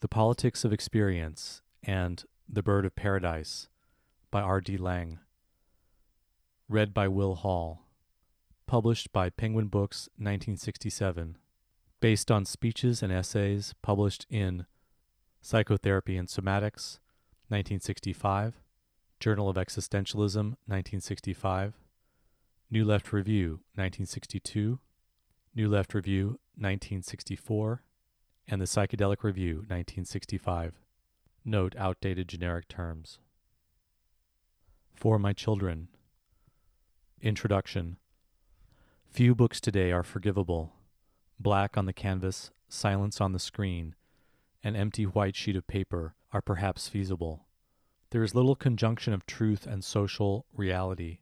The Politics of Experience and The Bird of Paradise by R.D. Laing. Read by Will Hall. Published by Penguin Books, 1967. Based on speeches and essays published in Psychotherapy and Somatics, 1965. Journal of Existentialism, 1965. New Left Review, 1962. New Left Review, 1964 and the Psychedelic Review, 1965. Note outdated generic terms. For My Children. Introduction. Few books today are forgivable. Black on the canvas, silence on the screen, an empty white sheet of paper are perhaps feasible. There is little conjunction of truth and social reality.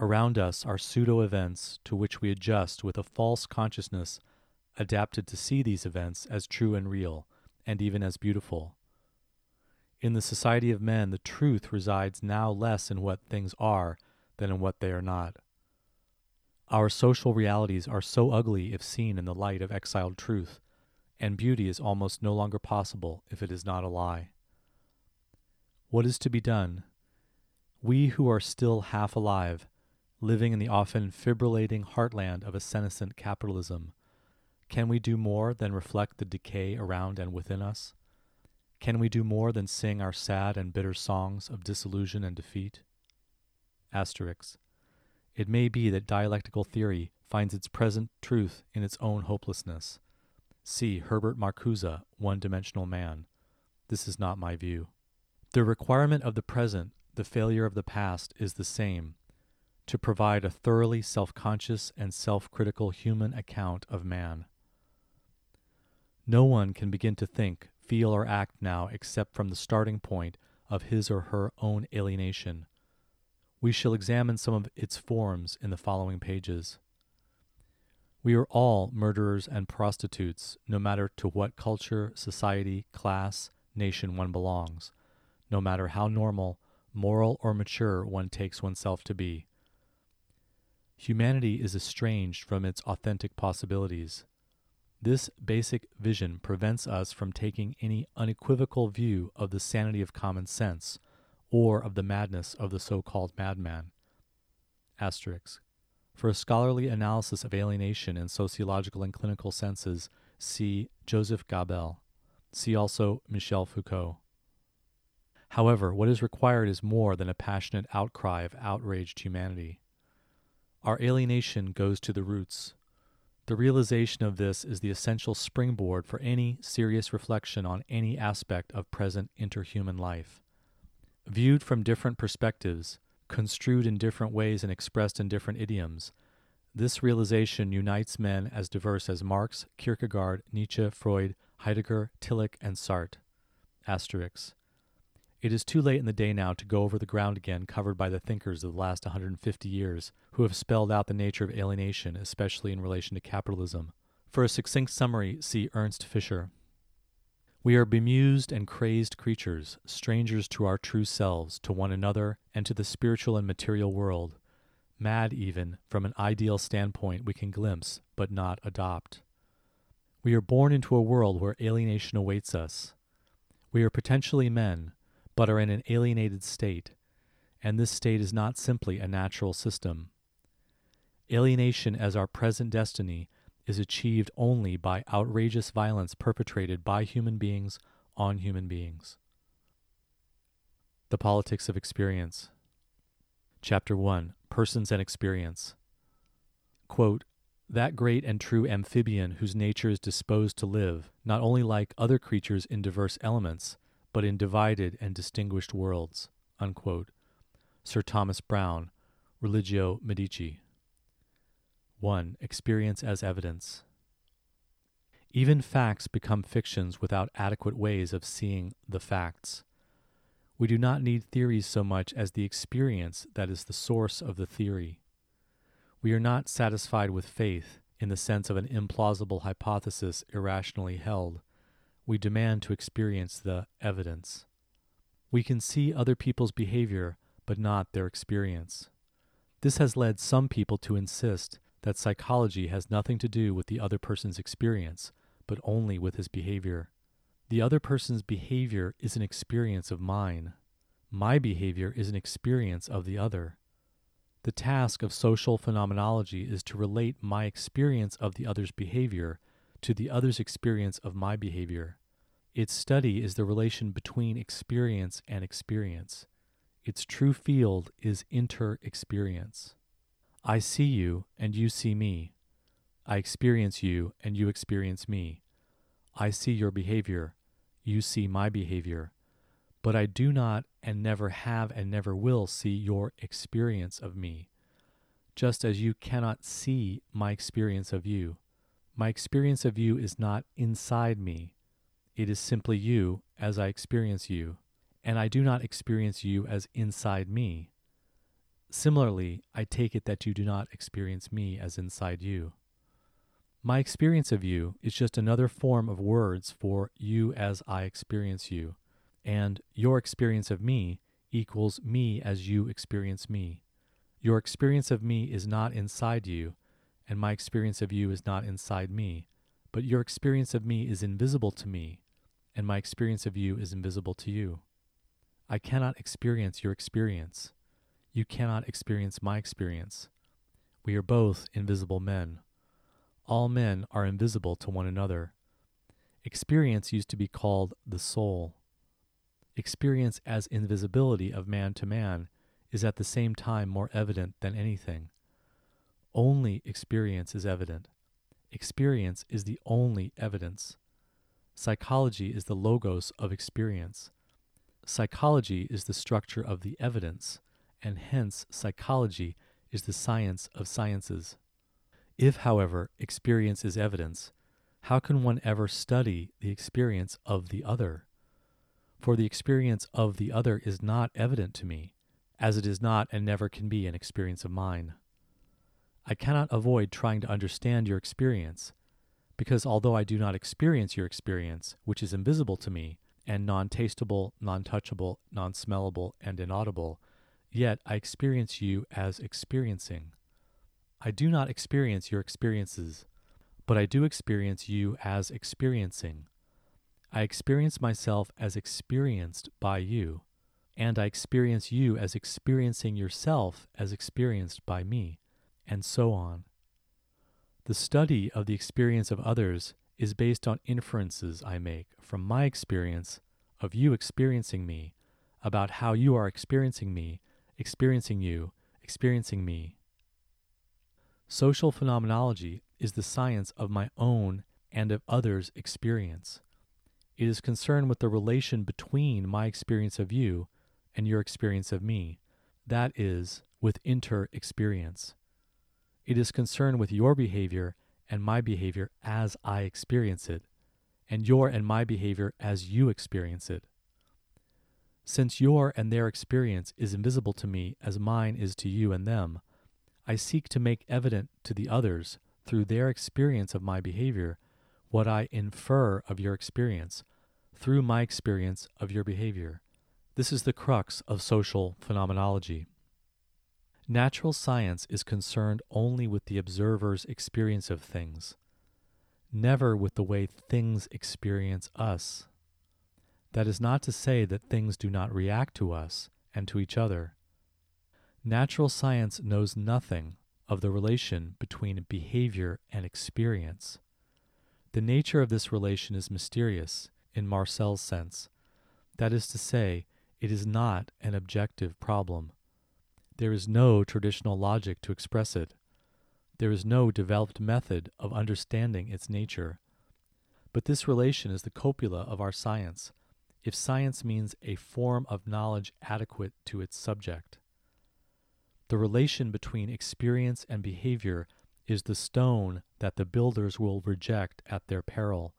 Around us are pseudo events to which we adjust with a false consciousness adapted to see these events as true and real, and even as beautiful. In the society of men, the truth resides now less in what things are than in what they are not. Our social realities are so ugly if seen in the light of exiled truth, and beauty is almost no longer possible if it is not a lie. What is to be done? We who are still half alive, living in the often fibrillating heartland of a senescent capitalism, can we do more than reflect the decay around and within us? Can we do more than sing our sad and bitter songs of disillusion and defeat? Asterisk. It may be that dialectical theory finds its present truth in its own hopelessness. See Herbert Marcuse, One Dimensional Man. This is not my view. The requirement of the present, the failure of the past, is the same to provide a thoroughly self conscious and self critical human account of man. No one can begin to think, feel, or act now except from the starting point of his or her own alienation. We shall examine some of its forms in the following pages. We are all murderers and prostitutes, no matter to what culture, society, class, nation one belongs, no matter how normal, moral, or mature one takes oneself to be. Humanity is estranged from its authentic possibilities. This basic vision prevents us from taking any unequivocal view of the sanity of common sense or of the madness of the so called madman. Asterisk. For a scholarly analysis of alienation in sociological and clinical senses, see Joseph Gabel. See also Michel Foucault. However, what is required is more than a passionate outcry of outraged humanity. Our alienation goes to the roots, the realization of this is the essential springboard for any serious reflection on any aspect of present interhuman life. Viewed from different perspectives, construed in different ways, and expressed in different idioms, this realization unites men as diverse as Marx, Kierkegaard, Nietzsche, Freud, Heidegger, Tillich, and Sartre. Asterisk. It is too late in the day now to go over the ground again covered by the thinkers of the last 150 years who have spelled out the nature of alienation, especially in relation to capitalism. For a succinct summary, see Ernst Fischer. We are bemused and crazed creatures, strangers to our true selves, to one another, and to the spiritual and material world. Mad, even, from an ideal standpoint we can glimpse, but not adopt. We are born into a world where alienation awaits us. We are potentially men, but are in an alienated state, and this state is not simply a natural system. Alienation as our present destiny is achieved only by outrageous violence perpetrated by human beings on human beings. The Politics of Experience. Chapter 1 Persons and Experience. Quote, that great and true amphibian whose nature is disposed to live, not only like other creatures in diverse elements, but in divided and distinguished worlds. Unquote. Sir Thomas Browne, Religio Medici. 1. Experience as evidence. Even facts become fictions without adequate ways of seeing the facts. We do not need theories so much as the experience that is the source of the theory. We are not satisfied with faith in the sense of an implausible hypothesis irrationally held we demand to experience the evidence. We can see other people's behavior, but not their experience. This has led some people to insist that psychology has nothing to do with the other person's experience, but only with his behavior. The other person's behavior is an experience of mine. My behavior is an experience of the other. The task of social phenomenology is to relate my experience of the other's behavior to the other's experience of my behavior. Its study is the relation between experience and experience. Its true field is inter experience. I see you and you see me. I experience you and you experience me. I see your behavior, you see my behavior. But I do not and never have and never will see your experience of me, just as you cannot see my experience of you. My experience of you is not inside me, it is simply you as I experience you, and I do not experience you as inside me. Similarly, I take it that you do not experience me as inside you. My experience of you is just another form of words for you as I experience you, and your experience of me equals me as you experience me. Your experience of me is not inside you, and my experience of you is not inside me, but your experience of me is invisible to me, and my experience of you is invisible to you. I cannot experience your experience. You cannot experience my experience. We are both invisible men. All men are invisible to one another. Experience used to be called the soul. Experience as invisibility of man to man is at the same time more evident than anything. Only experience is evident. Experience is the only evidence. Psychology is the logos of experience. Psychology is the structure of the evidence, and hence psychology is the science of sciences. If, however, experience is evidence, how can one ever study the experience of the other? For the experience of the other is not evident to me, as it is not and never can be an experience of mine. I cannot avoid trying to understand your experience, because although I do not experience your experience, which is invisible to me, and non tastable, non touchable, non smellable, and inaudible, yet I experience you as experiencing. I do not experience your experiences, but I do experience you as experiencing. I experience myself as experienced by you, and I experience you as experiencing yourself as experienced by me, and so on. The study of the experience of others is based on inferences I make from my experience of you experiencing me about how you are experiencing me, experiencing you, experiencing me. Social phenomenology is the science of my own and of others' experience. It is concerned with the relation between my experience of you and your experience of me, that is, with inter experience. It is concerned with your behavior and my behavior as I experience it, and your and my behavior as you experience it. Since your and their experience is invisible to me as mine is to you and them, I seek to make evident to the others, through their experience of my behavior, what I infer of your experience, through my experience of your behavior. This is the crux of social phenomenology. Natural science is concerned only with the observer's experience of things, never with the way things experience us. That is not to say that things do not react to us and to each other. Natural science knows nothing of the relation between behavior and experience. The nature of this relation is mysterious in Marcel's sense. That is to say, it is not an objective problem. There is no traditional logic to express it. There is no developed method of understanding its nature. But this relation is the copula of our science, if science means a form of knowledge adequate to its subject. The relation between experience and behavior is the stone that the builders will reject at their peril.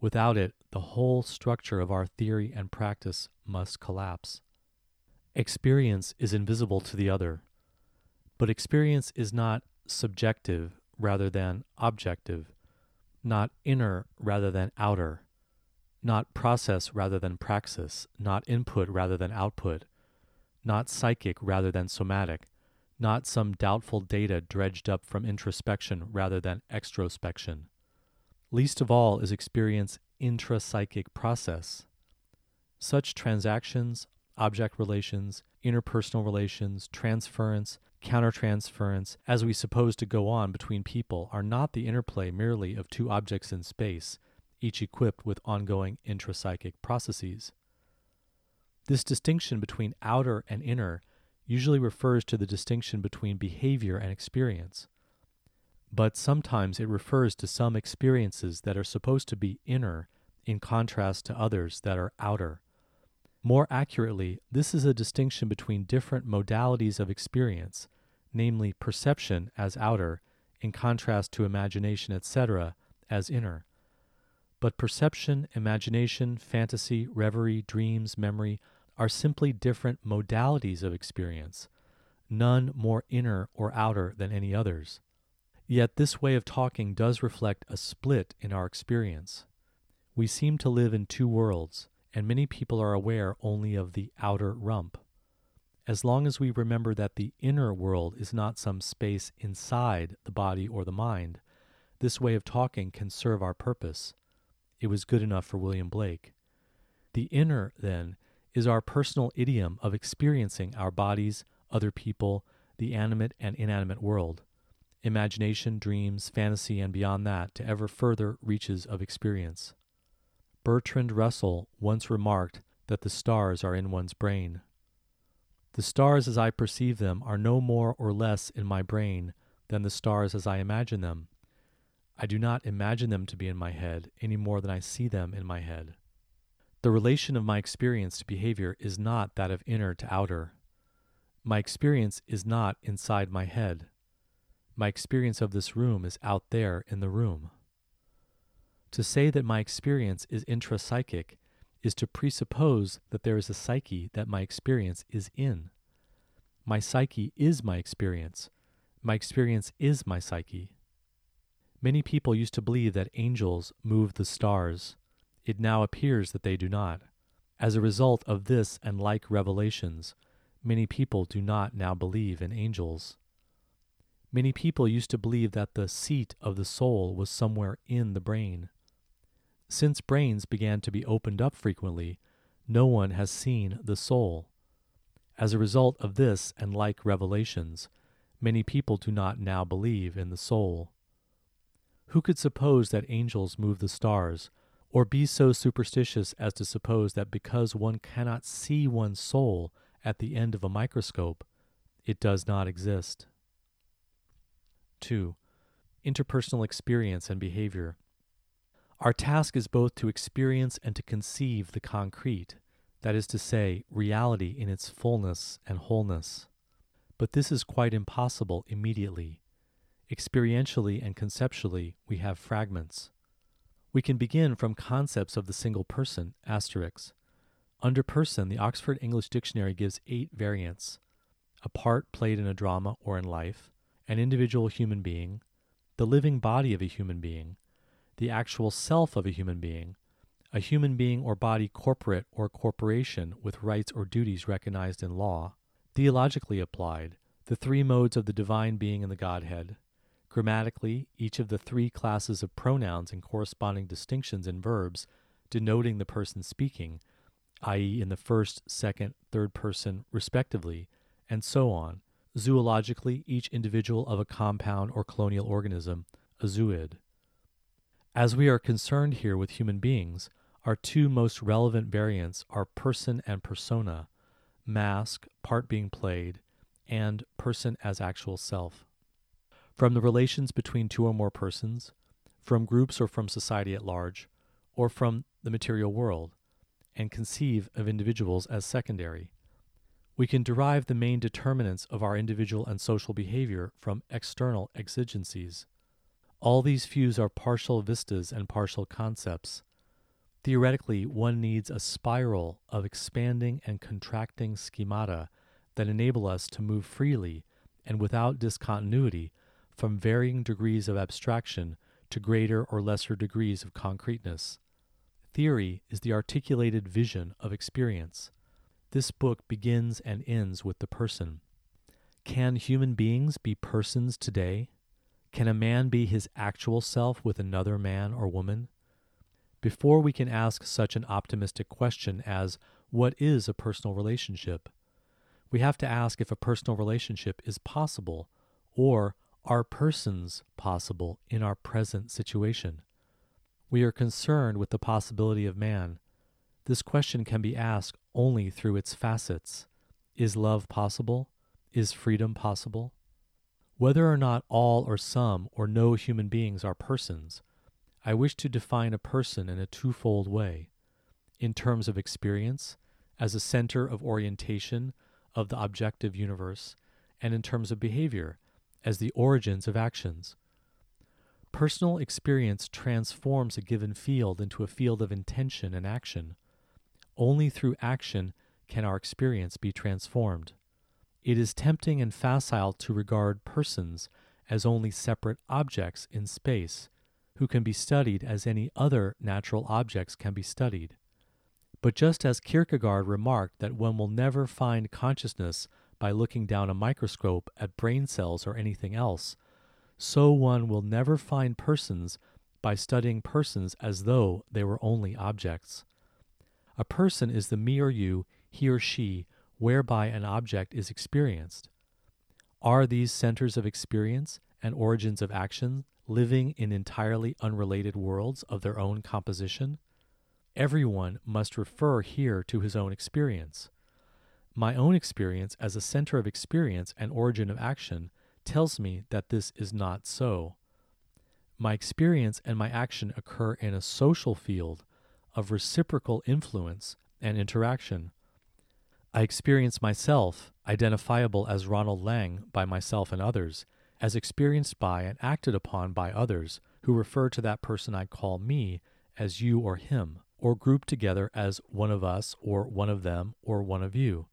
Without it, the whole structure of our theory and practice must collapse. Experience is invisible to the other, but experience is not subjective rather than objective, not inner rather than outer, not process rather than praxis, not input rather than output, not psychic rather than somatic, not some doubtful data dredged up from introspection rather than extrospection. Least of all is experience intrapsychic process. Such transactions, object relations, interpersonal relations, transference, countertransference, as we suppose to go on between people, are not the interplay merely of two objects in space, each equipped with ongoing intrapsychic processes. This distinction between outer and inner usually refers to the distinction between behavior and experience. But sometimes it refers to some experiences that are supposed to be inner in contrast to others that are outer. More accurately, this is a distinction between different modalities of experience, namely perception as outer, in contrast to imagination, etc., as inner. But perception, imagination, fantasy, reverie, dreams, memory are simply different modalities of experience, none more inner or outer than any others. Yet this way of talking does reflect a split in our experience. We seem to live in two worlds and many people are aware only of the outer rump. As long as we remember that the inner world is not some space inside the body or the mind, this way of talking can serve our purpose. It was good enough for William Blake. The inner, then, is our personal idiom of experiencing our bodies, other people, the animate and inanimate world, imagination, dreams, fantasy, and beyond that to ever further reaches of experience. Bertrand Russell once remarked that the stars are in one's brain. The stars as I perceive them are no more or less in my brain than the stars as I imagine them. I do not imagine them to be in my head any more than I see them in my head. The relation of my experience to behavior is not that of inner to outer. My experience is not inside my head. My experience of this room is out there in the room. To say that my experience is intrapsychic is to presuppose that there is a psyche that my experience is in. My psyche is my experience. My experience is my psyche. Many people used to believe that angels move the stars. It now appears that they do not. As a result of this and like revelations, many people do not now believe in angels. Many people used to believe that the seat of the soul was somewhere in the brain. Since brains began to be opened up frequently, no one has seen the soul. As a result of this and like revelations, many people do not now believe in the soul. Who could suppose that angels move the stars, or be so superstitious as to suppose that because one cannot see one's soul at the end of a microscope, it does not exist? 2. Interpersonal experience and behavior. Our task is both to experience and to conceive the concrete, that is to say, reality in its fullness and wholeness. But this is quite impossible immediately. Experientially and conceptually, we have fragments. We can begin from concepts of the single person, asterisk. Under person, the Oxford English Dictionary gives eight variants a part played in a drama or in life, an individual human being, the living body of a human being, the actual self of a human being, a human being or body corporate or corporation with rights or duties recognized in law, theologically applied, the three modes of the divine being in the Godhead, grammatically, each of the three classes of pronouns and corresponding distinctions in verbs denoting the person speaking, i.e., in the first, second, third person, respectively, and so on. Zoologically, each individual of a compound or colonial organism, a zooid. As we are concerned here with human beings, our two most relevant variants are person and persona, mask, part being played, and person as actual self. From the relations between two or more persons, from groups or from society at large, or from the material world, and conceive of individuals as secondary. We can derive the main determinants of our individual and social behavior from external exigencies. All these views are partial vistas and partial concepts. Theoretically, one needs a spiral of expanding and contracting schemata that enable us to move freely and without discontinuity from varying degrees of abstraction to greater or lesser degrees of concreteness. Theory is the articulated vision of experience. This book begins and ends with the person. Can human beings be persons today? Can a man be his actual self with another man or woman? before we can ask such an optimistic question as, What is a personal relationship? We have to ask if a personal relationship is possible, or are persons possible in our present situation? We are concerned with the possibility of man. This question can be asked only through its facets. Is love possible? Is freedom possible? Whether or not all or some or no human beings are persons, I wish to define a person in a twofold way in terms of experience, as a center of orientation of the objective universe, and in terms of behavior, as the origins of actions. Personal experience transforms a given field into a field of intention and action. Only through action can our experience be transformed. It is tempting and facile to regard persons as only separate objects in space, who can be studied as any other natural objects can be studied. But just as Kierkegaard remarked that one will never find consciousness by looking down a microscope at brain cells or anything else, so one will never find persons by studying persons as though they were only objects. A person is the me or you, he or she, whereby an object is experienced. Are these centers of experience and origins of action living in entirely unrelated worlds of their own composition? Everyone must refer here to his own experience. My own experience as a center of experience and origin of action tells me that this is not so. My experience and my action occur in a social field of reciprocal influence and interaction I experience myself, identifiable as Ronald Laing by myself and others, as experienced by and acted upon by others who refer to that person I call me as you or him, or group together as one of us or one of them or one of you.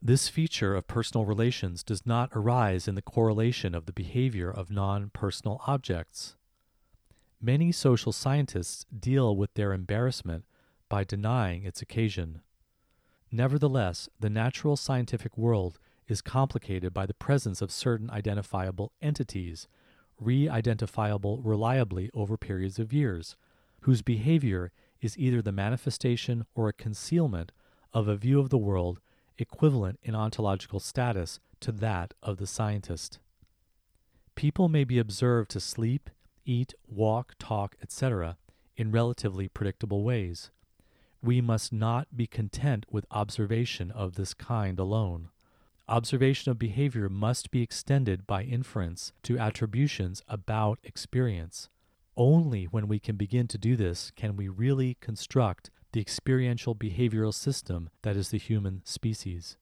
This feature of personal relations does not arise in the correlation of the behavior of non personal objects. Many social scientists deal with their embarrassment by denying its occasion. Nevertheless, the natural scientific world is complicated by the presence of certain identifiable entities, re identifiable reliably over periods of years, whose behavior is either the manifestation or a concealment of a view of the world equivalent in ontological status to that of the scientist. People may be observed to sleep, eat, walk, talk, etc., in relatively predictable ways we must not be content with observation of this kind alone. Observation of behavior must be extended by inference to attributions about experience. Only when we can begin to do this can we really construct the experiential behavioral system that is the human species.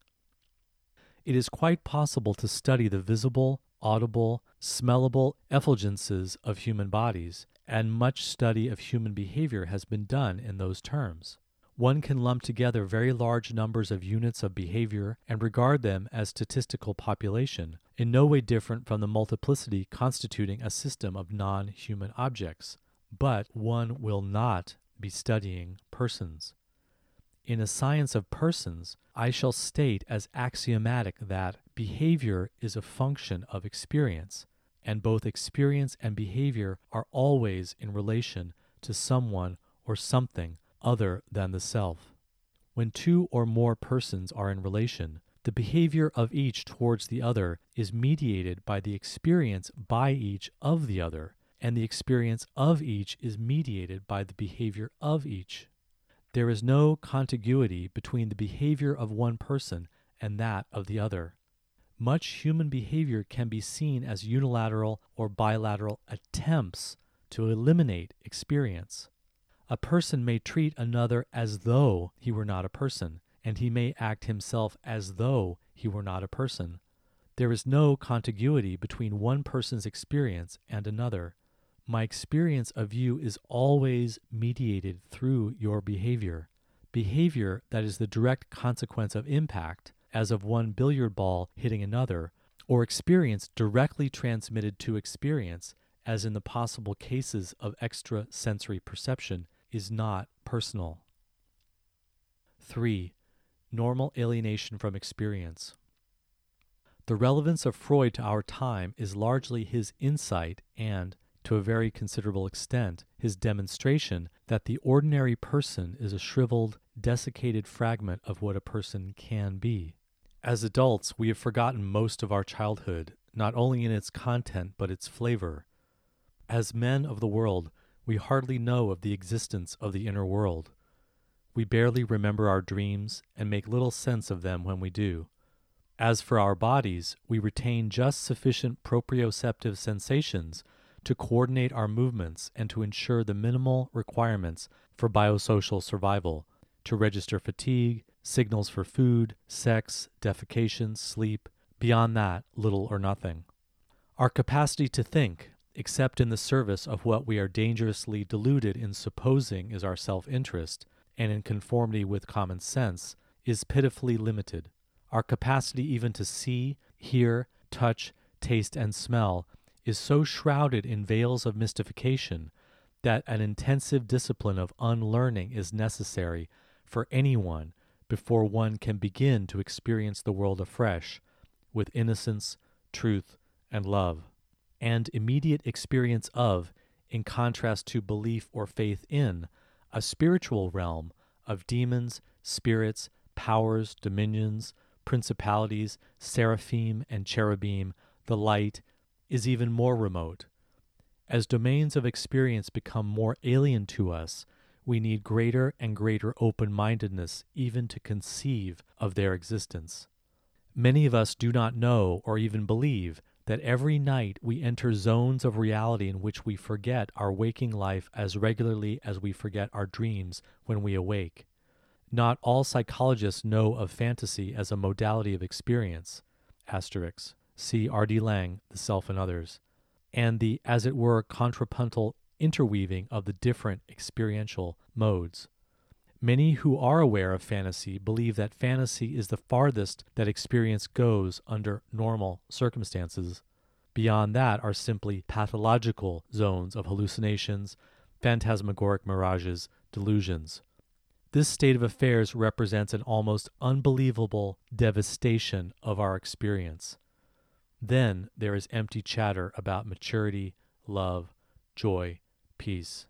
It is quite possible to study the visible, audible, smellable effulgences of human bodies, and much study of human behavior has been done in those terms one can lump together very large numbers of units of behavior and regard them as statistical population, in no way different from the multiplicity constituting a system of non human objects. But one will not be studying persons. In a science of persons, I shall state as axiomatic that behavior is a function of experience, and both experience and behavior are always in relation to someone or something other than the self. When two or more persons are in relation, the behavior of each towards the other is mediated by the experience by each of the other, and the experience of each is mediated by the behavior of each. There is no contiguity between the behavior of one person and that of the other. Much human behavior can be seen as unilateral or bilateral attempts to eliminate experience. A person may treat another as though he were not a person, and he may act himself as though he were not a person. There is no contiguity between one person's experience and another. My experience of you is always mediated through your behavior. Behavior that is the direct consequence of impact, as of one billiard ball hitting another, or experience directly transmitted to experience, as in the possible cases of extra sensory perception, is not personal. 3. Normal alienation from experience. The relevance of Freud to our time is largely his insight and, to a very considerable extent, his demonstration that the ordinary person is a shriveled, desiccated fragment of what a person can be. As adults, we have forgotten most of our childhood, not only in its content but its flavor. As men of the world, we hardly know of the existence of the inner world. We barely remember our dreams and make little sense of them when we do. As for our bodies, we retain just sufficient proprioceptive sensations to coordinate our movements and to ensure the minimal requirements for biosocial survival, to register fatigue, signals for food, sex, defecation, sleep. Beyond that, little or nothing. Our capacity to think, except in the service of what we are dangerously deluded in supposing is our self interest, and in conformity with common sense, is pitifully limited. Our capacity even to see, hear, touch, taste, and smell is so shrouded in veils of mystification that an intensive discipline of unlearning is necessary for anyone before one can begin to experience the world afresh with innocence, truth, and love, and immediate experience of, in contrast to belief or faith in, a spiritual realm of demons, spirits, powers, dominions, principalities, seraphim, and cherubim, the light, is even more remote. As domains of experience become more alien to us, we need greater and greater open mindedness even to conceive of their existence. Many of us do not know or even believe that every night we enter zones of reality in which we forget our waking life as regularly as we forget our dreams when we awake. Not all psychologists know of fantasy as a modality of experience. Asterisk. See R.D. Laing, The Self and Others, and the, as it were, contrapuntal interweaving of the different experiential modes. Many who are aware of fantasy believe that fantasy is the farthest that experience goes under normal circumstances. Beyond that are simply pathological zones of hallucinations, phantasmagoric mirages, delusions. This state of affairs represents an almost unbelievable devastation of our experience. Then there is empty chatter about maturity, love, joy, peace.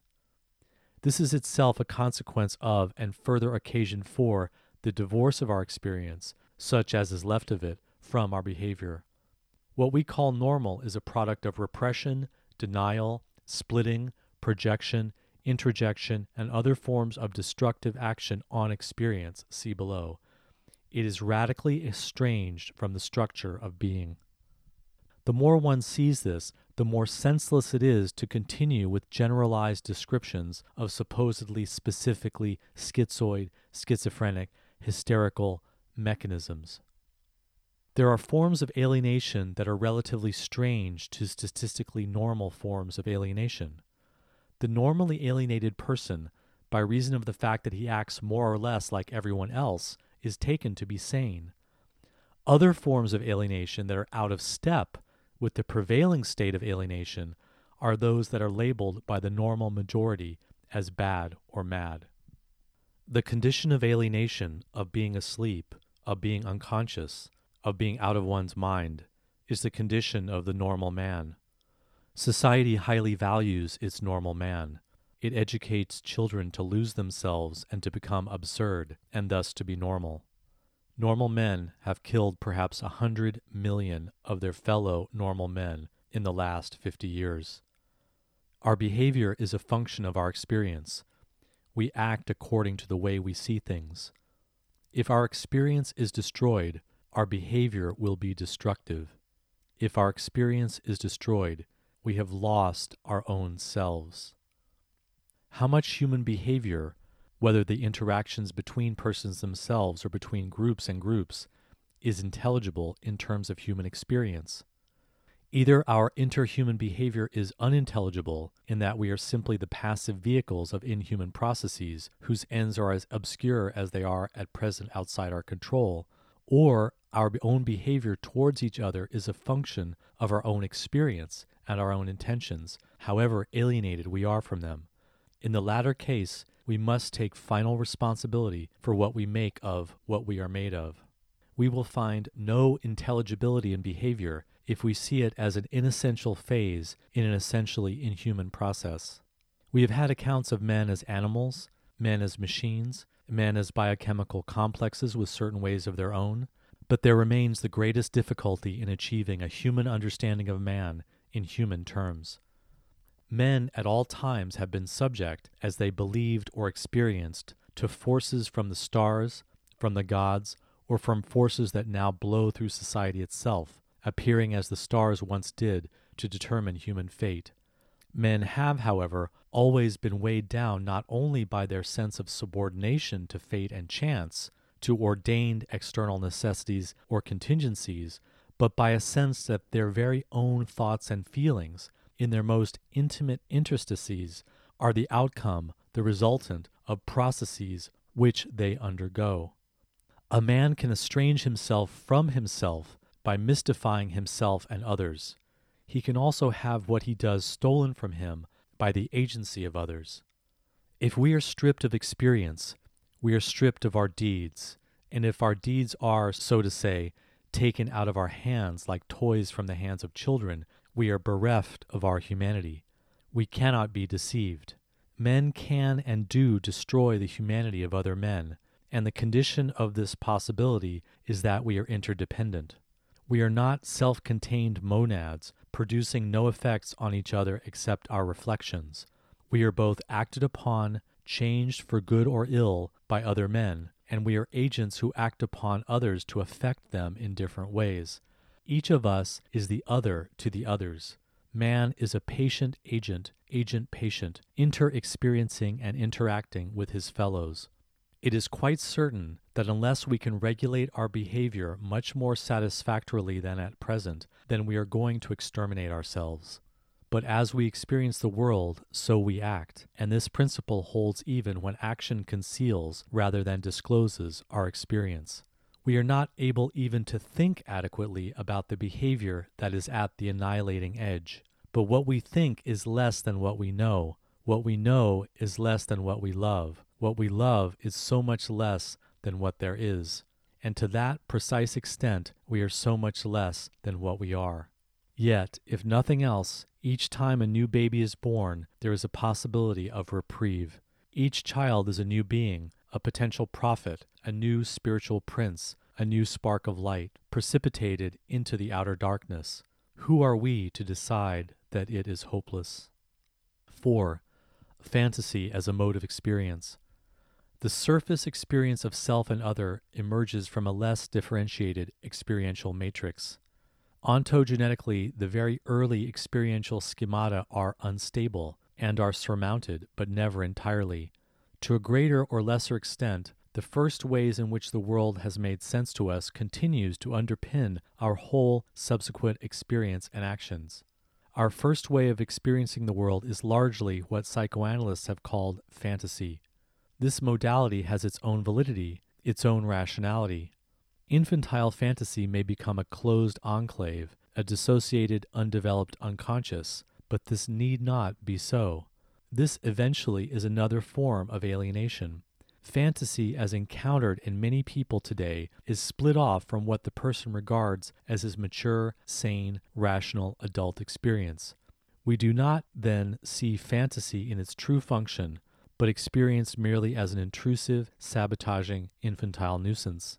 This is itself a consequence of and further occasion for the divorce of our experience, such as is left of it, from our behavior. What we call normal is a product of repression, denial, splitting, projection, introjection, and other forms of destructive action on experience, see below. It is radically estranged from the structure of being. The more one sees this, the more senseless it is to continue with generalized descriptions of supposedly specifically schizoid, schizophrenic, hysterical mechanisms. There are forms of alienation that are relatively strange to statistically normal forms of alienation. The normally alienated person, by reason of the fact that he acts more or less like everyone else, is taken to be sane. Other forms of alienation that are out of step with the prevailing state of alienation are those that are labeled by the normal majority as bad or mad. The condition of alienation, of being asleep, of being unconscious, of being out of one's mind, is the condition of the normal man. Society highly values its normal man. It educates children to lose themselves and to become absurd, and thus to be normal. Normal men have killed perhaps a hundred million of their fellow normal men in the last 50 years. Our behavior is a function of our experience. We act according to the way we see things. If our experience is destroyed, our behavior will be destructive. If our experience is destroyed, we have lost our own selves. How much human behavior whether the interactions between persons themselves or between groups and groups is intelligible in terms of human experience. Either our interhuman behavior is unintelligible in that we are simply the passive vehicles of inhuman processes whose ends are as obscure as they are at present outside our control, or our own behavior towards each other is a function of our own experience and our own intentions, however alienated we are from them. In the latter case, we must take final responsibility for what we make of what we are made of. We will find no intelligibility in behavior if we see it as an inessential phase in an essentially inhuman process. We have had accounts of men as animals, men as machines, men as biochemical complexes with certain ways of their own, but there remains the greatest difficulty in achieving a human understanding of man in human terms. Men at all times have been subject, as they believed or experienced, to forces from the stars, from the gods, or from forces that now blow through society itself, appearing as the stars once did to determine human fate. Men have, however, always been weighed down not only by their sense of subordination to fate and chance, to ordained external necessities or contingencies, but by a sense that their very own thoughts and feelings, in their most intimate interstices, are the outcome, the resultant, of processes which they undergo. A man can estrange himself from himself by mystifying himself and others. He can also have what he does stolen from him by the agency of others. If we are stripped of experience, we are stripped of our deeds, and if our deeds are, so to say, taken out of our hands like toys from the hands of children, we are bereft of our humanity. We cannot be deceived. Men can and do destroy the humanity of other men, and the condition of this possibility is that we are interdependent. We are not self contained monads, producing no effects on each other except our reflections. We are both acted upon, changed for good or ill by other men, and we are agents who act upon others to affect them in different ways. Each of us is the other to the others. Man is a patient agent, agent patient, inter experiencing and interacting with his fellows. It is quite certain that unless we can regulate our behavior much more satisfactorily than at present, then we are going to exterminate ourselves. But as we experience the world, so we act, and this principle holds even when action conceals rather than discloses our experience. We are not able even to think adequately about the behavior that is at the annihilating edge. But what we think is less than what we know. What we know is less than what we love. What we love is so much less than what there is, and to that precise extent we are so much less than what we are. Yet, if nothing else, each time a new baby is born, there is a possibility of reprieve. Each child is a new being, a potential prophet, a new spiritual prince, a new spark of light, precipitated into the outer darkness. Who are we to decide that it is hopeless? 4. Fantasy as a mode of experience. The surface experience of self and other emerges from a less differentiated experiential matrix. Ontogenetically, the very early experiential schemata are unstable and are surmounted, but never entirely. To a greater or lesser extent, the first ways in which the world has made sense to us continues to underpin our whole subsequent experience and actions. Our first way of experiencing the world is largely what psychoanalysts have called fantasy. This modality has its own validity, its own rationality. Infantile fantasy may become a closed enclave, a dissociated, undeveloped unconscious, but this need not be so. This eventually is another form of alienation. Fantasy, as encountered in many people today, is split off from what the person regards as his mature, sane, rational adult experience. We do not then see fantasy in its true function, but experienced merely as an intrusive, sabotaging, infantile nuisance.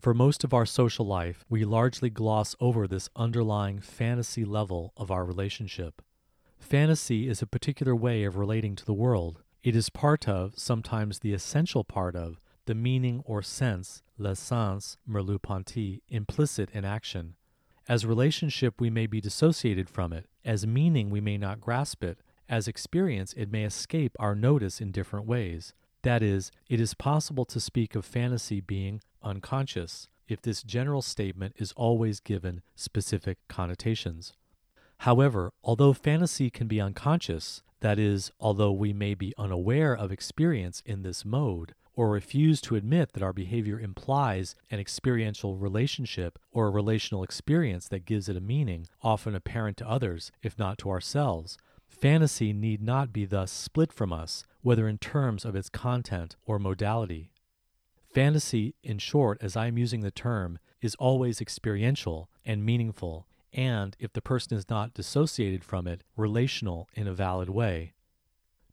For most of our social life, we largely gloss over this underlying fantasy level of our relationship. Fantasy is a particular way of relating to the world. It is part of, sometimes the essential part of, the meaning or sense, le sens merleau-ponty, implicit in action. As relationship, we may be dissociated from it. As meaning, we may not grasp it. As experience, it may escape our notice in different ways. That is, it is possible to speak of fantasy being unconscious if this general statement is always given specific connotations. However, although fantasy can be unconscious, that is, although we may be unaware of experience in this mode, or refuse to admit that our behavior implies an experiential relationship or a relational experience that gives it a meaning, often apparent to others, if not to ourselves, Fantasy need not be thus split from us, whether in terms of its content or modality. Fantasy, in short, as I am using the term, is always experiential and meaningful, and, if the person is not dissociated from it, relational in a valid way.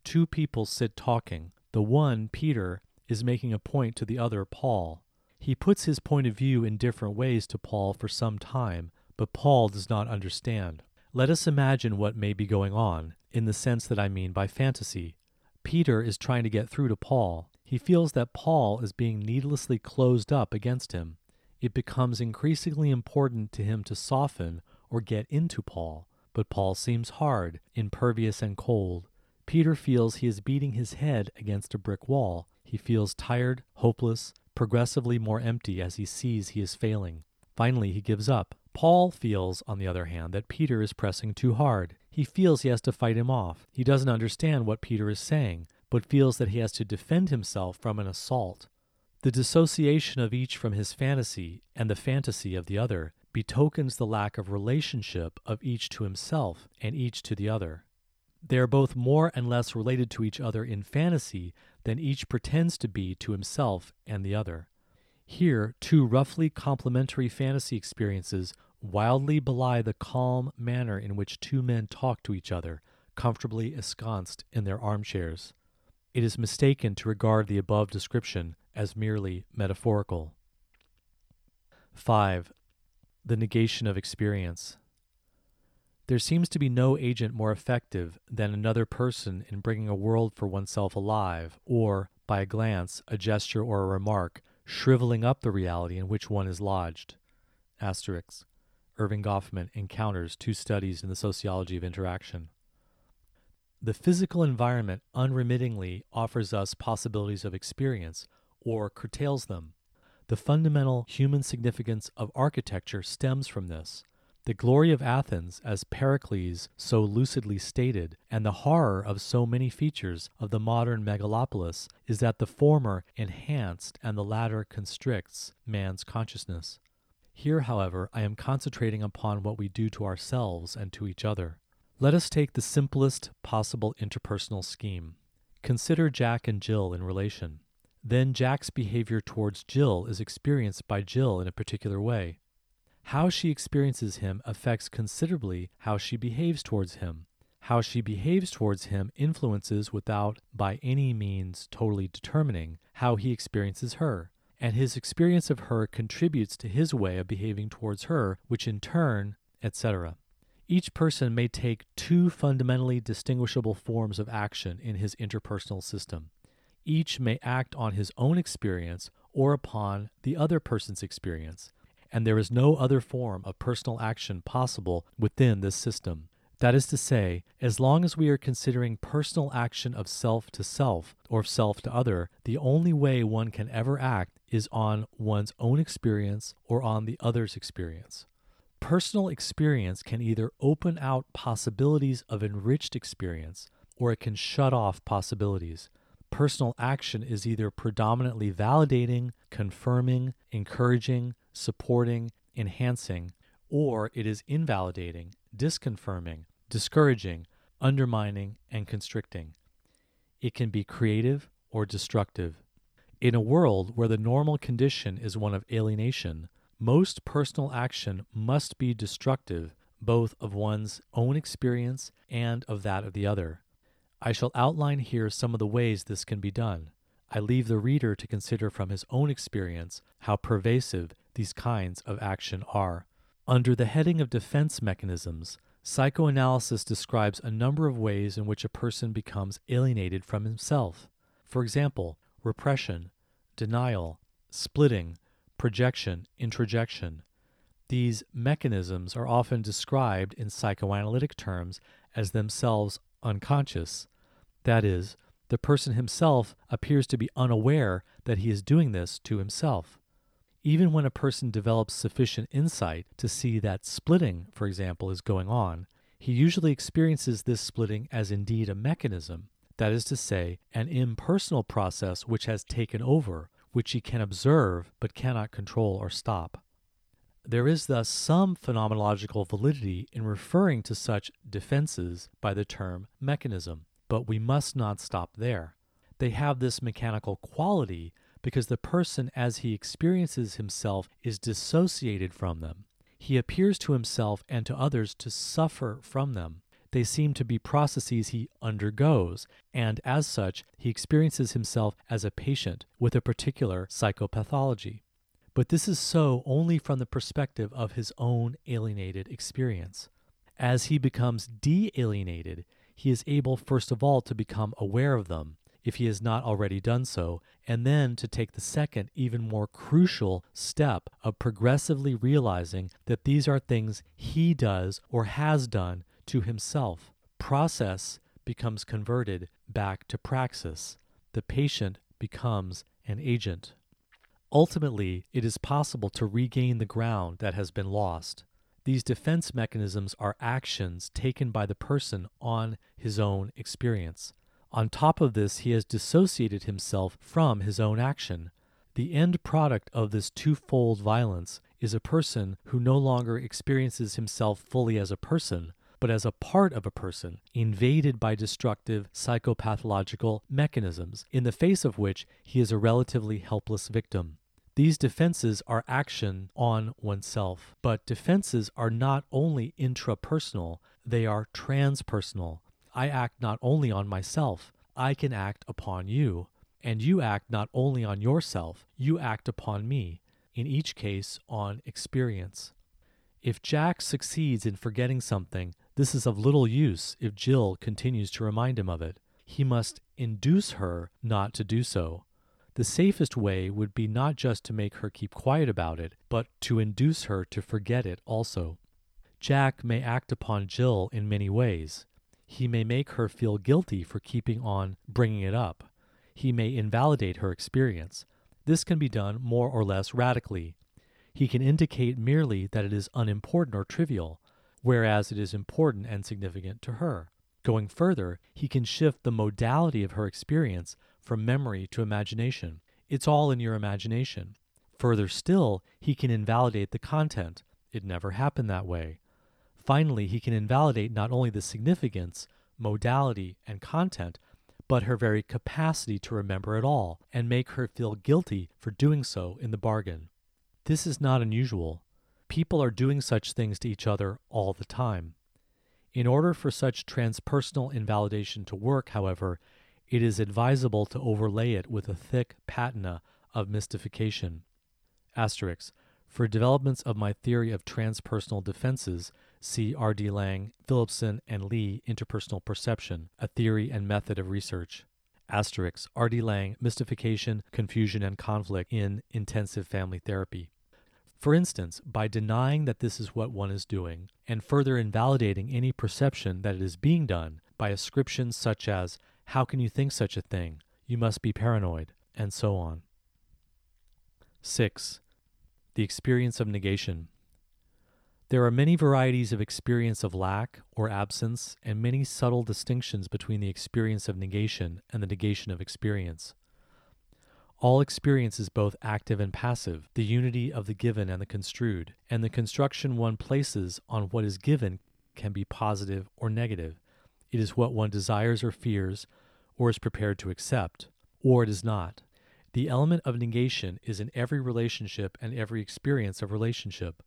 Two people sit talking. The one, Peter, is making a point to the other, Paul. He puts his point of view in different ways to Paul for some time, but Paul does not understand. Let us imagine what may be going on, in the sense that I mean by fantasy. Peter is trying to get through to Paul. He feels that Paul is being needlessly closed up against him. It becomes increasingly important to him to soften or get into Paul, but Paul seems hard, impervious, and cold. Peter feels he is beating his head against a brick wall. He feels tired, hopeless, progressively more empty as he sees he is failing. Finally, he gives up. Paul feels, on the other hand, that Peter is pressing too hard. He feels he has to fight him off. He doesn't understand what Peter is saying, but feels that he has to defend himself from an assault. The dissociation of each from his fantasy and the fantasy of the other betokens the lack of relationship of each to himself and each to the other. They are both more and less related to each other in fantasy than each pretends to be to himself and the other. Here, two roughly complementary fantasy experiences wildly belie the calm manner in which two men talk to each other, comfortably ensconced in their armchairs. It is mistaken to regard the above description as merely metaphorical. 5. The negation of experience. There seems to be no agent more effective than another person in bringing a world for oneself alive, or, by a glance, a gesture, or a remark, shriveling up the reality in which one is lodged. Asterisk. Erving Goffman encounters two studies in the sociology of interaction. The physical environment unremittingly offers us possibilities of experience or curtails them. The fundamental human significance of architecture stems from this. The glory of Athens, as Pericles so lucidly stated, and the horror of so many features of the modern megalopolis is that the former enhanced and the latter constricts man's consciousness. Here, however, I am concentrating upon what we do to ourselves and to each other. Let us take the simplest possible interpersonal scheme. Consider Jack and Jill in relation. Then Jack's behavior towards Jill is experienced by Jill in a particular way. How she experiences him affects considerably how she behaves towards him. How she behaves towards him influences, without by any means totally determining, how he experiences her. And his experience of her contributes to his way of behaving towards her, which in turn, etc. Each person may take two fundamentally distinguishable forms of action in his interpersonal system. Each may act on his own experience or upon the other person's experience, and there is no other form of personal action possible within this system. That is to say, as long as we are considering personal action of self to self or self to other, the only way one can ever act is on one's own experience or on the other's experience. Personal experience can either open out possibilities of enriched experience or it can shut off possibilities. Personal action is either predominantly validating, confirming, encouraging, supporting, enhancing, or it is invalidating, disconfirming, discouraging, undermining, and constricting. It can be creative or destructive. In a world where the normal condition is one of alienation, most personal action must be destructive both of one's own experience and of that of the other. I shall outline here some of the ways this can be done. I leave the reader to consider from his own experience how pervasive these kinds of action are. Under the heading of defense mechanisms, psychoanalysis describes a number of ways in which a person becomes alienated from himself. For example, repression, denial, splitting, projection, introjection. These mechanisms are often described in psychoanalytic terms as themselves unconscious. That is, the person himself appears to be unaware that he is doing this to himself. Even when a person develops sufficient insight to see that splitting, for example, is going on, he usually experiences this splitting as indeed a mechanism, that is to say, an impersonal process which has taken over, which he can observe but cannot control or stop. There is thus some phenomenological validity in referring to such defenses by the term mechanism, but we must not stop there. They have this mechanical quality because the person, as he experiences himself, is dissociated from them. He appears to himself and to others to suffer from them. They seem to be processes he undergoes, and as such, he experiences himself as a patient with a particular psychopathology. But this is so only from the perspective of his own alienated experience. As he becomes de alienated, he is able, first of all, to become aware of them, if he has not already done so, and then to take the second, even more crucial step of progressively realizing that these are things he does or has done to himself. Process becomes converted back to praxis. The patient becomes an agent. Ultimately, it is possible to regain the ground that has been lost. These defense mechanisms are actions taken by the person on his own experience. On top of this, he has dissociated himself from his own action. The end product of this twofold violence is a person who no longer experiences himself fully as a person, but as a part of a person, invaded by destructive psychopathological mechanisms, in the face of which he is a relatively helpless victim. These defenses are action on oneself, but defenses are not only intrapersonal, they are transpersonal. I act not only on myself, I can act upon you. And you act not only on yourself, you act upon me, in each case on experience. If Jack succeeds in forgetting something, this is of little use if Jill continues to remind him of it. He must induce her not to do so. The safest way would be not just to make her keep quiet about it, but to induce her to forget it also. Jack may act upon Jill in many ways. He may make her feel guilty for keeping on bringing it up. He may invalidate her experience. This can be done more or less radically. He can indicate merely that it is unimportant or trivial, whereas it is important and significant to her. Going further, he can shift the modality of her experience from memory to imagination. It's all in your imagination. Further still, he can invalidate the content. It never happened that way. Finally, he can invalidate not only the significance, modality, and content, but her very capacity to remember it all and make her feel guilty for doing so in the bargain. This is not unusual. People are doing such things to each other all the time. In order for such transpersonal invalidation to work, however, it is advisable to overlay it with a thick patina of mystification. Asterisk. For developments of my theory of transpersonal defenses, see R.D. Laing, Phillipson, and Lee Interpersonal Perception, a Theory and Method of Research. Asterisk. R.D. Laing, Mystification, Confusion, and Conflict in Intensive Family Therapy. For instance, by denying that this is what one is doing, and further invalidating any perception that it is being done by ascriptions such as how can you think such a thing? You must be paranoid, and so on. 6. The experience of negation. There are many varieties of experience of lack or absence, and many subtle distinctions between the experience of negation and the negation of experience. All experience is both active and passive, the unity of the given and the construed, and the construction one places on what is given can be positive or negative. It is what one desires or fears, or is prepared to accept, or it is not. The element of negation is in every relationship and every experience of relationship.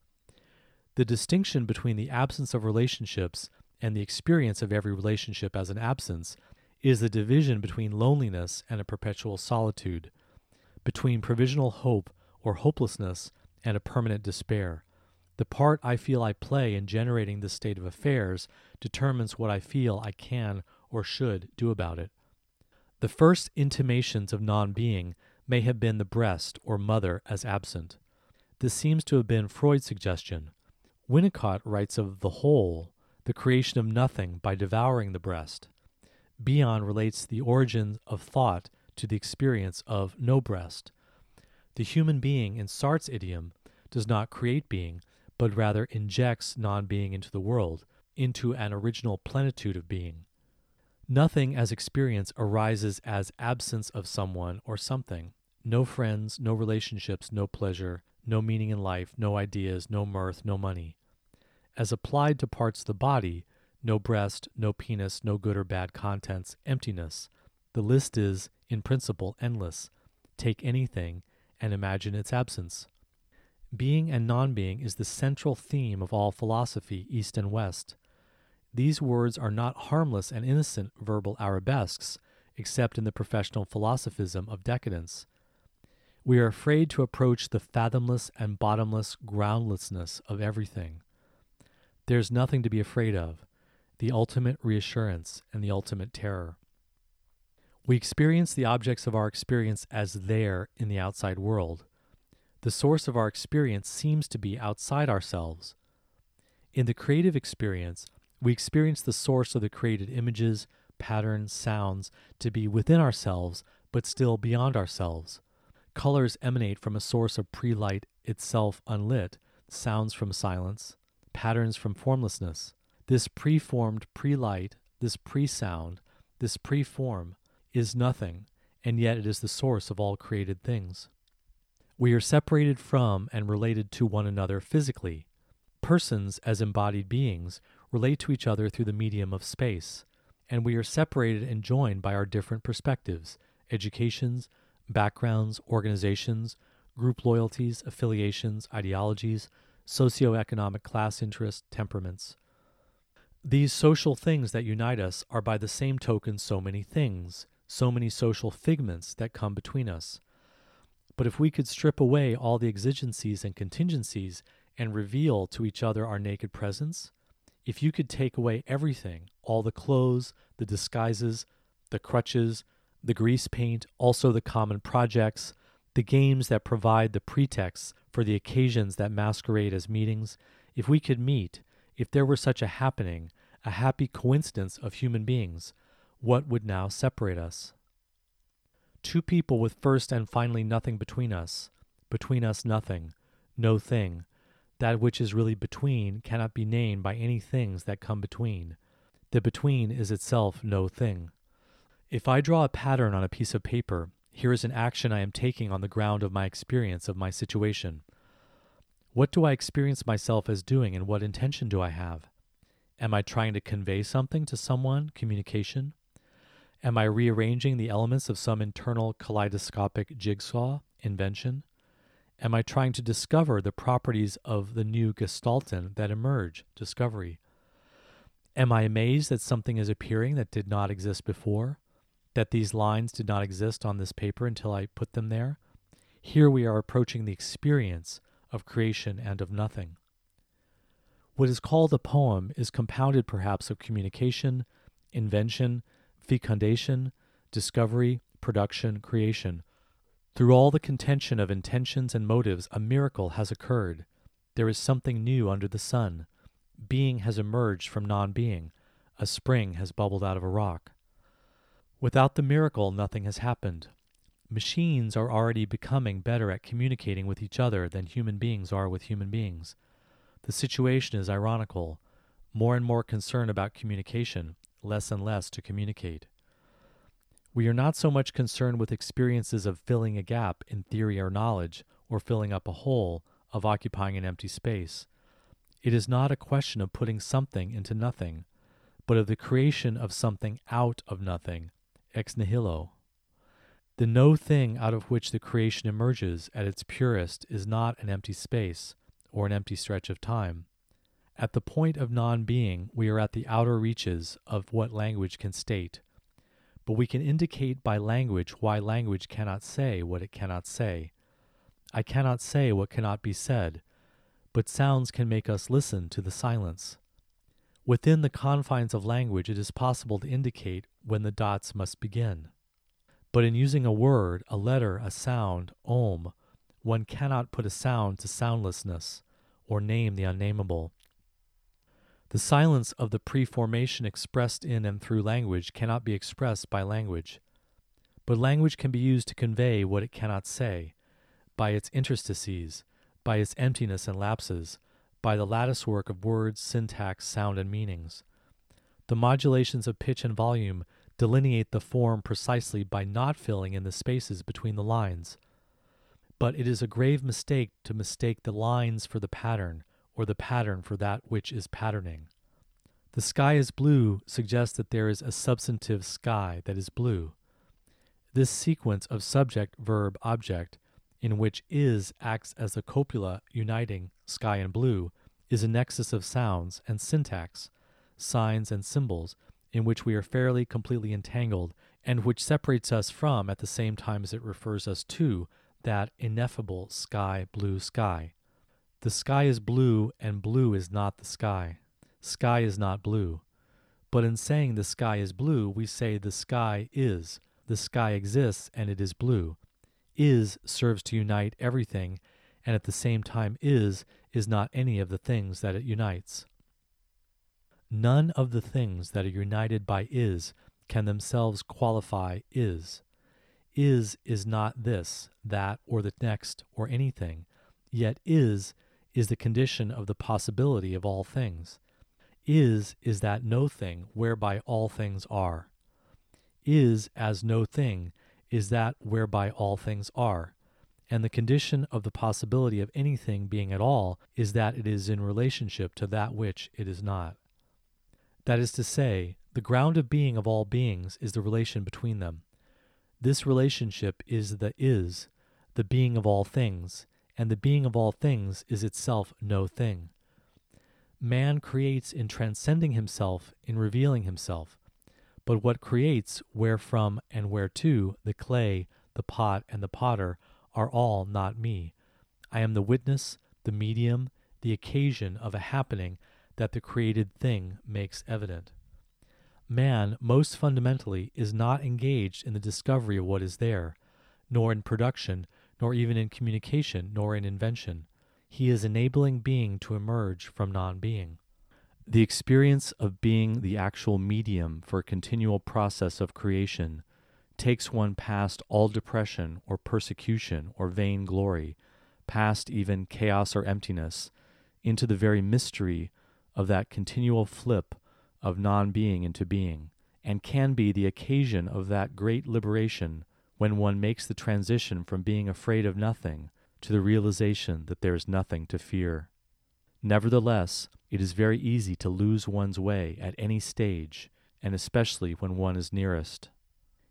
The distinction between the absence of relationships and the experience of every relationship as an absence is the division between loneliness and a perpetual solitude, between provisional hope or hopelessness and a permanent despair. The part I feel I play in generating this state of affairs determines what I feel I can or should do about it. The first intimations of non being may have been the breast or mother as absent. This seems to have been Freud's suggestion. Winnicott writes of the hole, the creation of nothing by devouring the breast. Bion relates the origin of thought to the experience of no breast. The human being, in Sartre's idiom, does not create being, but rather injects non being into the world, into an original plenitude of being. Nothing as experience arises as absence of someone or something. No friends, no relationships, no pleasure, no meaning in life, no ideas, no mirth, no money. As applied to parts of the body, no breast, no penis, no good or bad contents, emptiness. The list is, in principle, endless. Take anything and imagine its absence. Being and non being is the central theme of all philosophy, East and West. These words are not harmless and innocent verbal arabesques, except in the professional philosophism of decadence. We are afraid to approach the fathomless and bottomless groundlessness of everything. There is nothing to be afraid of, the ultimate reassurance and the ultimate terror. We experience the objects of our experience as there in the outside world. The source of our experience seems to be outside ourselves. In the creative experience, we experience the source of the created images, patterns, sounds to be within ourselves, but still beyond ourselves. Colors emanate from a source of pre light itself unlit, sounds from silence, patterns from formlessness. This preformed pre light, this pre sound, this pre form is nothing, and yet it is the source of all created things. We are separated from and related to one another physically. Persons, as embodied beings, relate to each other through the medium of space, and we are separated and joined by our different perspectives, educations, backgrounds, organizations, group loyalties, affiliations, ideologies, socioeconomic class interests, temperaments. These social things that unite us are by the same token so many things, so many social figments that come between us. But if we could strip away all the exigencies and contingencies and reveal to each other our naked presence, if you could take away everything, all the clothes, the disguises, the crutches, the grease paint, also the common projects, the games that provide the pretexts for the occasions that masquerade as meetings, if we could meet, if there were such a happening, a happy coincidence of human beings, what would now separate us? Two people with first and finally nothing between us, between us nothing, no thing. That which is really between cannot be named by any things that come between. The between is itself no thing. If I draw a pattern on a piece of paper, here is an action I am taking on the ground of my experience of my situation. What do I experience myself as doing and what intention do I have? Am I trying to convey something to someone, communication? Am I rearranging the elements of some internal kaleidoscopic jigsaw, invention? Am I trying to discover the properties of the new gestalten that emerge, discovery? Am I amazed that something is appearing that did not exist before? That these lines did not exist on this paper until I put them there? Here we are approaching the experience of creation and of nothing. What is called a poem is compounded perhaps of communication, invention, fecundation, discovery, production, creation. Through all the contention of intentions and motives, a miracle has occurred. There is something new under the sun. Being has emerged from non being. A spring has bubbled out of a rock. Without the miracle, nothing has happened. Machines are already becoming better at communicating with each other than human beings are with human beings. The situation is ironical. More and more concern about communication, less and less to communicate. We are not so much concerned with experiences of filling a gap in theory or knowledge, or filling up a hole, of occupying an empty space. It is not a question of putting something into nothing, but of the creation of something out of nothing, ex nihilo. The no thing out of which the creation emerges at its purest is not an empty space or an empty stretch of time. At the point of non being, we are at the outer reaches of what language can state. But we can indicate by language why language cannot say what it cannot say. I cannot say what cannot be said, but sounds can make us listen to the silence. Within the confines of language, it is possible to indicate when the dots must begin. But in using a word, a letter, a sound, om, one cannot put a sound to soundlessness or name the unnameable. The silence of the preformation expressed in and through language cannot be expressed by language. But language can be used to convey what it cannot say, by its interstices, by its emptiness and lapses, by the lattice work of words, syntax, sound, and meanings. The modulations of pitch and volume delineate the form precisely by not filling in the spaces between the lines. But it is a grave mistake to mistake the lines for the pattern, or the pattern for that which is patterning. The sky is blue suggests that there is a substantive sky that is blue. This sequence of subject, verb, object in which is acts as the copula uniting sky and blue, is a nexus of sounds and syntax, signs and symbols, in which we are fairly completely entangled, and which separates us from, at the same time as it refers us to, that ineffable sky blue sky. The sky is blue, and blue is not the sky. Sky is not blue. But in saying the sky is blue, we say the sky is. The sky exists, and it is blue. Is serves to unite everything, and at the same time is is not any of the things that it unites. None of the things that are united by is can themselves qualify is. Is is not this, that, or the next, or anything, yet is is the condition of the possibility of all things. Is is that no thing whereby all things are. Is as no thing is that whereby all things are. And the condition of the possibility of anything being at all is that it is in relationship to that which it is not. That is to say, the ground of being of all beings is the relation between them. This relationship is the is, the being of all things, and the being of all things is itself no thing man creates in transcending himself, in revealing himself. But what creates, wherefrom and whereto, the clay, the pot, and the potter are all not me. I am the witness, the medium, the occasion of a happening that the created thing makes evident. Man, most fundamentally, is not engaged in the discovery of what is there, nor in production, nor even in communication, nor in invention. He is enabling being to emerge from non being. The experience of being the actual medium for a continual process of creation takes one past all depression or persecution or vain glory, past even chaos or emptiness, into the very mystery of that continual flip of non being into being, and can be the occasion of that great liberation when one makes the transition from being afraid of nothing to the realization that there is nothing to fear. Nevertheless, it is very easy to lose one's way at any stage, and especially when one is nearest.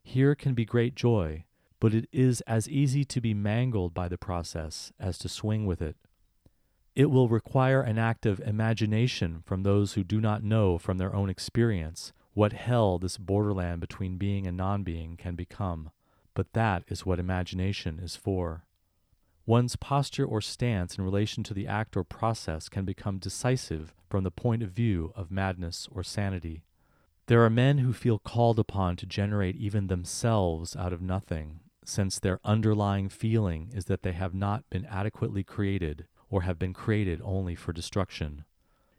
Here can be great joy, but it is as easy to be mangled by the process as to swing with it. It will require an act of imagination from those who do not know from their own experience what hell this borderland between being and non being can become, but that is what imagination is for. One's posture or stance in relation to the act or process can become decisive from the point of view of madness or sanity. There are men who feel called upon to generate even themselves out of nothing, since their underlying feeling is that they have not been adequately created or have been created only for destruction.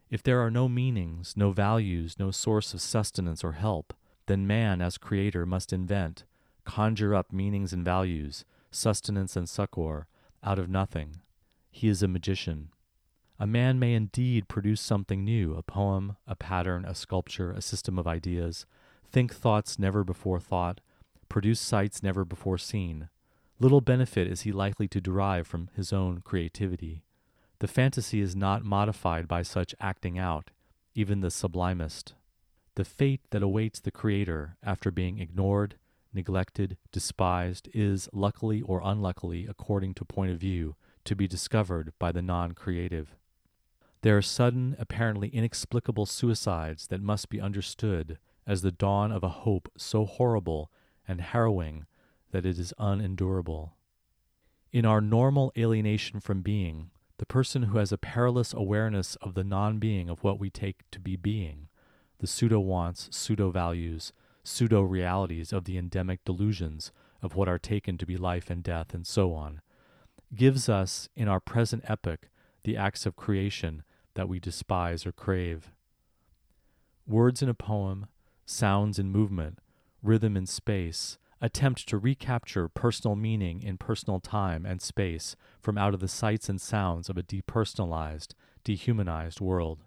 If there are no meanings, no values, no source of sustenance or help, then man as creator must invent, conjure up meanings and values, sustenance and succor, out of nothing. He is a magician. A man may indeed produce something new a poem, a pattern, a sculpture, a system of ideas, think thoughts never before thought, produce sights never before seen. Little benefit is he likely to derive from his own creativity. The fantasy is not modified by such acting out, even the sublimest. The fate that awaits the Creator after being ignored, neglected, despised, is, luckily or unluckily, according to point of view, to be discovered by the non creative. There are sudden, apparently inexplicable suicides that must be understood as the dawn of a hope so horrible and harrowing that it is unendurable. In our normal alienation from being, the person who has a perilous awareness of the non being of what we take to be being, the pseudo wants, pseudo values, pseudo realities of the endemic delusions of what are taken to be life and death and so on, gives us in our present epoch the acts of creation that we despise or crave. Words in a poem, sounds in movement, rhythm in space, attempt to recapture personal meaning in personal time and space from out of the sights and sounds of a depersonalized, dehumanized world.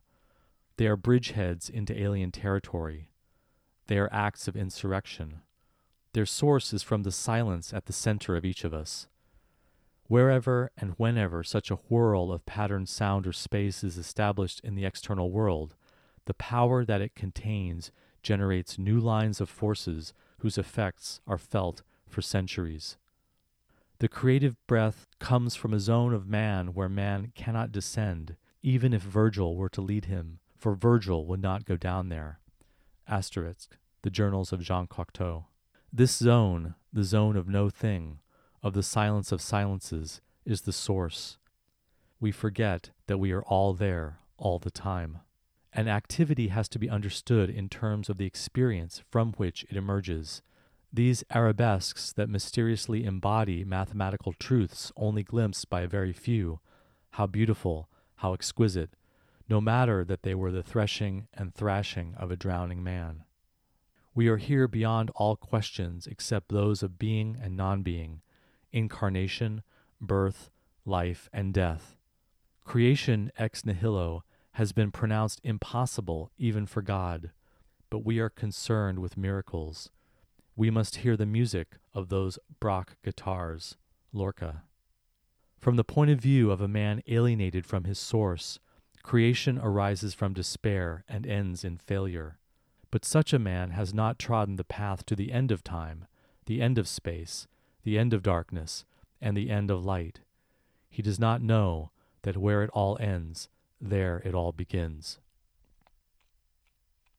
They are bridgeheads into alien territory, they are acts of insurrection. Their source is from the silence at the center of each of us. Wherever and whenever such a whirl of patterned sound or space is established in the external world, the power that it contains generates new lines of forces whose effects are felt for centuries. The creative breath comes from a zone of man where man cannot descend, even if Virgil were to lead him, for Virgil would not go down there. Asterisk. The Journals of Jean Cocteau. This zone, the zone of no thing, of the silence of silences, is the source. We forget that we are all there all the time. An activity has to be understood in terms of the experience from which it emerges. These arabesques that mysteriously embody mathematical truths only glimpsed by a very few, how beautiful, how exquisite, no matter that they were the threshing and thrashing of a drowning man. We are here beyond all questions except those of being and non being, incarnation, birth, life, and death. Creation ex nihilo has been pronounced impossible even for God, but we are concerned with miracles. We must hear the music of those Bach guitars, Lorca. From the point of view of a man alienated from his source, creation arises from despair and ends in failure. But such a man has not trodden the path to the end of time, the end of space, the end of darkness, and the end of light. He does not know that where it all ends, there it all begins.